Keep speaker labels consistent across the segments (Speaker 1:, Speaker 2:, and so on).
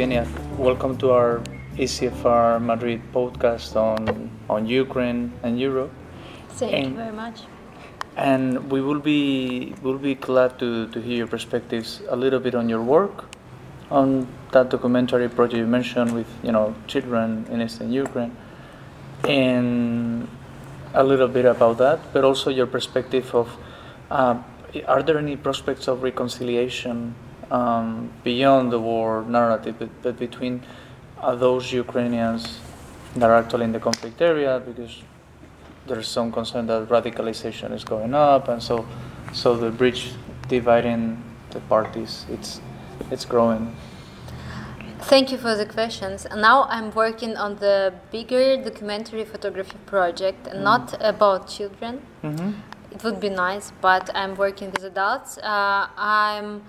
Speaker 1: Evgenia. Welcome to our ECFR Madrid podcast on, on Ukraine and Europe.
Speaker 2: Thank and, you very much.
Speaker 1: And we will be will be glad to, to hear your perspectives a little bit on your work, on that documentary project you mentioned with you know children in Eastern Ukraine, and a little bit about that, but also your perspective of uh, are there any prospects of reconciliation um, beyond the war narrative, but, but between uh, those Ukrainians that are actually in the conflict area, because there's some concern that radicalization is going up, and so so the bridge dividing the parties it's it's growing.
Speaker 2: Thank you for the questions. Now I'm working on the bigger documentary photography project, mm. not about children. Mm-hmm. It would be nice, but I'm working with adults. Uh, I'm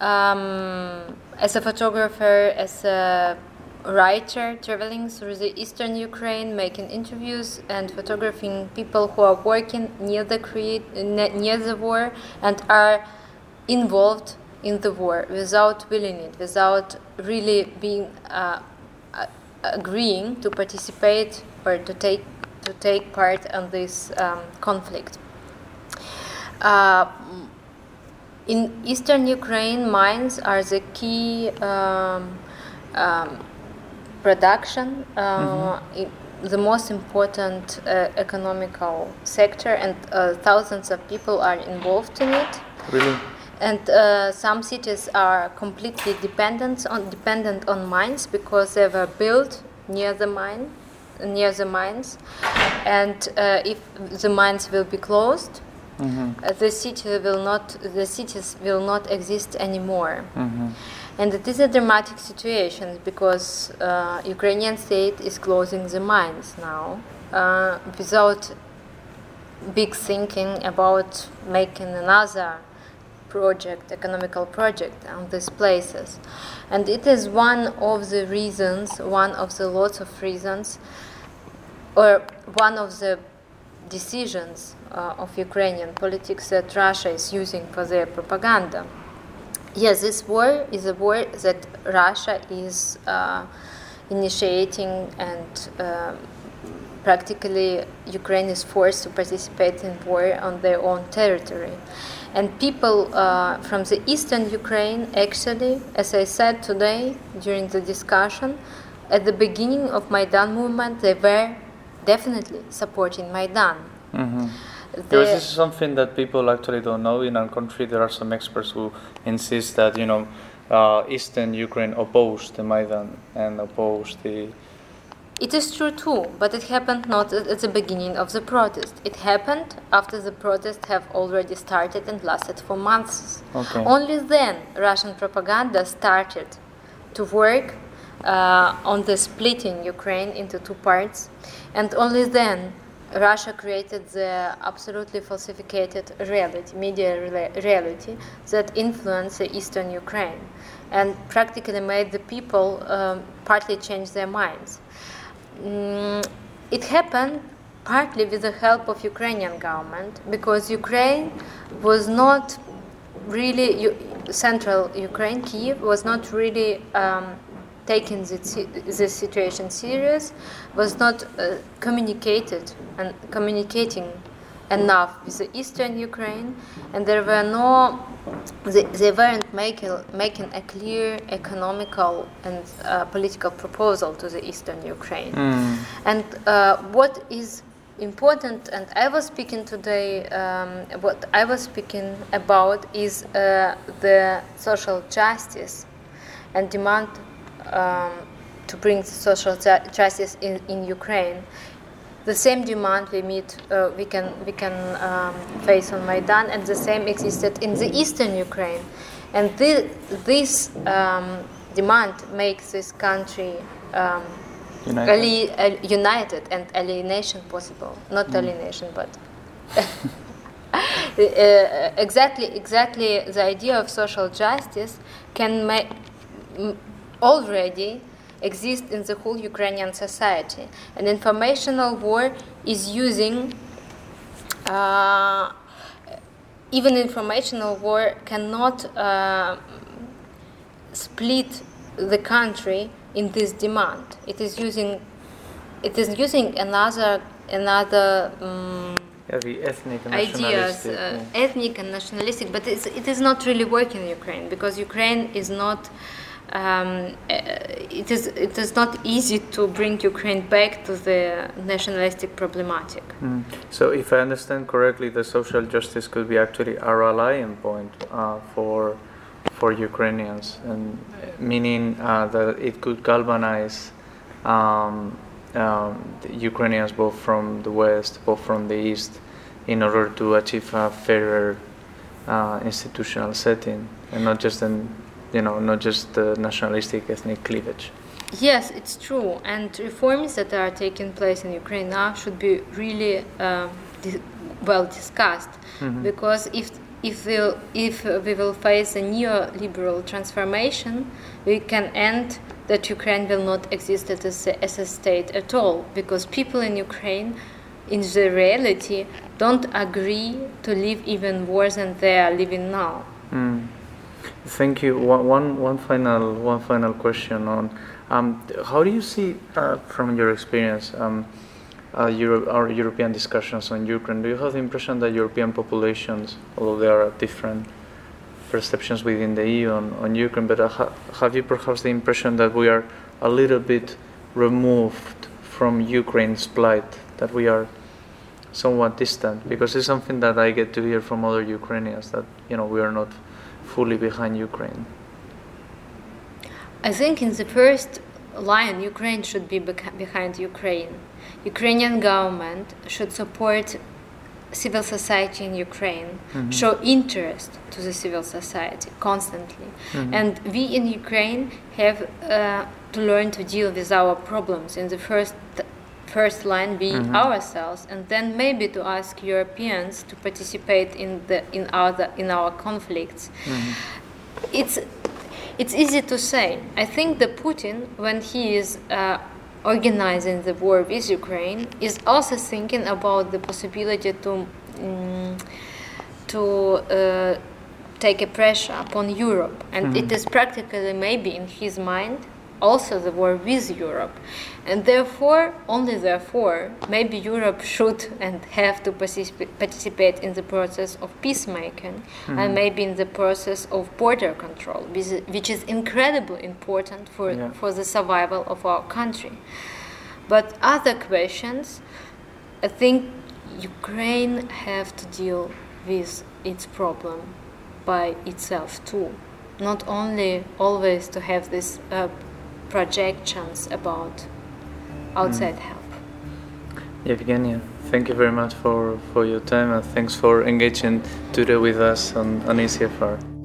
Speaker 2: um, as a photographer, as a writer, traveling through the eastern Ukraine, making interviews and photographing people who are working near the create, near the war and are involved in the war without willing it, without really being uh, agreeing to participate or to take to take part in this um, conflict. Uh, in eastern Ukraine, mines are the key um, um, production, uh, mm-hmm. the most important uh, economical sector, and uh, thousands of people are involved in it.
Speaker 1: Really?
Speaker 2: And uh, some cities are completely dependent on dependent on mines because they were built near the mine, near the mines, and uh, if the mines will be closed, Mm-hmm. The city will not, the cities will not exist anymore. Mm-hmm. And it is a dramatic situation because uh, Ukrainian state is closing the mines now uh, without big thinking about making another project, economical project on these places. And it is one of the reasons, one of the lots of reasons, or one of the decisions of Ukrainian politics that Russia is using for their propaganda. Yes, this war is a war that Russia is uh, initiating, and uh, practically Ukraine is forced to participate in war on their own territory. And people uh, from the eastern Ukraine, actually, as I said today during the discussion, at the beginning of Maidan movement, they were definitely supporting Maidan. Mm-hmm.
Speaker 1: This is something that people actually don't know. In our country, there are some experts who insist that you know, uh, Eastern Ukraine opposed the Maidan and opposed the.
Speaker 2: It is true too, but it happened not at the beginning of the protest. It happened after the protest have already started and lasted for months. Okay. Only then Russian propaganda started to work uh, on the splitting Ukraine into two parts, and only then Russia created the absolutely falsified reality, media reality that influenced eastern Ukraine and practically made the people um, partly change their minds. Mm, it happened partly with the help of Ukrainian government because Ukraine was not really central Ukraine, Kiev was not really um, taking the, situation serious, was not uh, communicated and communicating enough with the eastern Ukraine, and there were no, they, they weren't making, making a clear economical and uh, political proposal to the eastern Ukraine. Mm. And uh, what is important, and I was speaking today, um, what I was speaking about is uh, the social justice and demand um, to bring social justice in, in Ukraine. The same demand we meet, uh, we can we can um, face on Maidan, and the same existed in the eastern Ukraine, and this, this um, demand makes this country um,
Speaker 1: united.
Speaker 2: Ali, uh, united and alienation possible. Not mm. alienation, but. uh, exactly, exactly. The idea of social justice can make already exist in the whole Ukrainian society. An informational war is using, uh, even informational war cannot uh, split the country in this demand. It is using it is using another another um,
Speaker 1: yeah, the ethnic and
Speaker 2: ideas,
Speaker 1: uh,
Speaker 2: yeah. ethnic and nationalistic, but it is not really working in Ukraine because Ukraine is not. Um, uh, it is it is not easy to bring Ukraine back to the nationalistic problematic.
Speaker 1: Mm. So, if I understand correctly, the social justice could be actually a rallying point uh, for for Ukrainians, and meaning uh, that it could galvanize um, um, Ukrainians both from the west, both from the east, in order to achieve a fairer uh, institutional setting, and not just an, you know, not just the nationalistic ethnic cleavage.
Speaker 2: Yes, it's true, and reforms that are taking place in Ukraine now should be really uh, di- well discussed, mm-hmm. because if if we we'll, if we will face a neoliberal transformation, we can end that Ukraine will not exist as a, as a state at all because people in Ukraine, in the reality, don't agree to live even worse than they are living now.
Speaker 1: Mm. Thank you. One, one, final one final question on um, how do you see uh, from your experience um, uh, Euro- our European discussions on Ukraine? Do you have the impression that European populations, although there are different, perceptions within the EU on, on Ukraine, but uh, ha- have you perhaps the impression that we are a little bit removed from Ukraine's plight, that we are somewhat distant? Because it's something that I get to hear from other Ukrainians that you know we are not fully behind Ukraine.
Speaker 2: I think in the first line, Ukraine should be behind Ukraine. Ukrainian government should support civil society in Ukraine, mm-hmm. show interest to the civil society constantly. Mm-hmm. And we in Ukraine have uh, to learn to deal with our problems in the first first line being mm-hmm. ourselves and then maybe to ask Europeans to participate in the in our in our conflicts. Mm-hmm. It's it's easy to say. I think that Putin, when he is uh, organizing the war with Ukraine is also thinking about the possibility to um, to uh, take a pressure upon Europe, and mm-hmm. it is practically maybe in his mind also the war with Europe. And therefore, only therefore, maybe Europe should and have to participate in the process of peacemaking mm-hmm. and maybe in the process of border control, which is incredibly important for, yeah. for the survival of our country. But other questions, I think Ukraine have to deal with its problem by itself too not only always to have this uh, projections about outside mm. help.
Speaker 1: Evgenia, thank you very much for, for your time and thanks for engaging today with us on, on ECFR.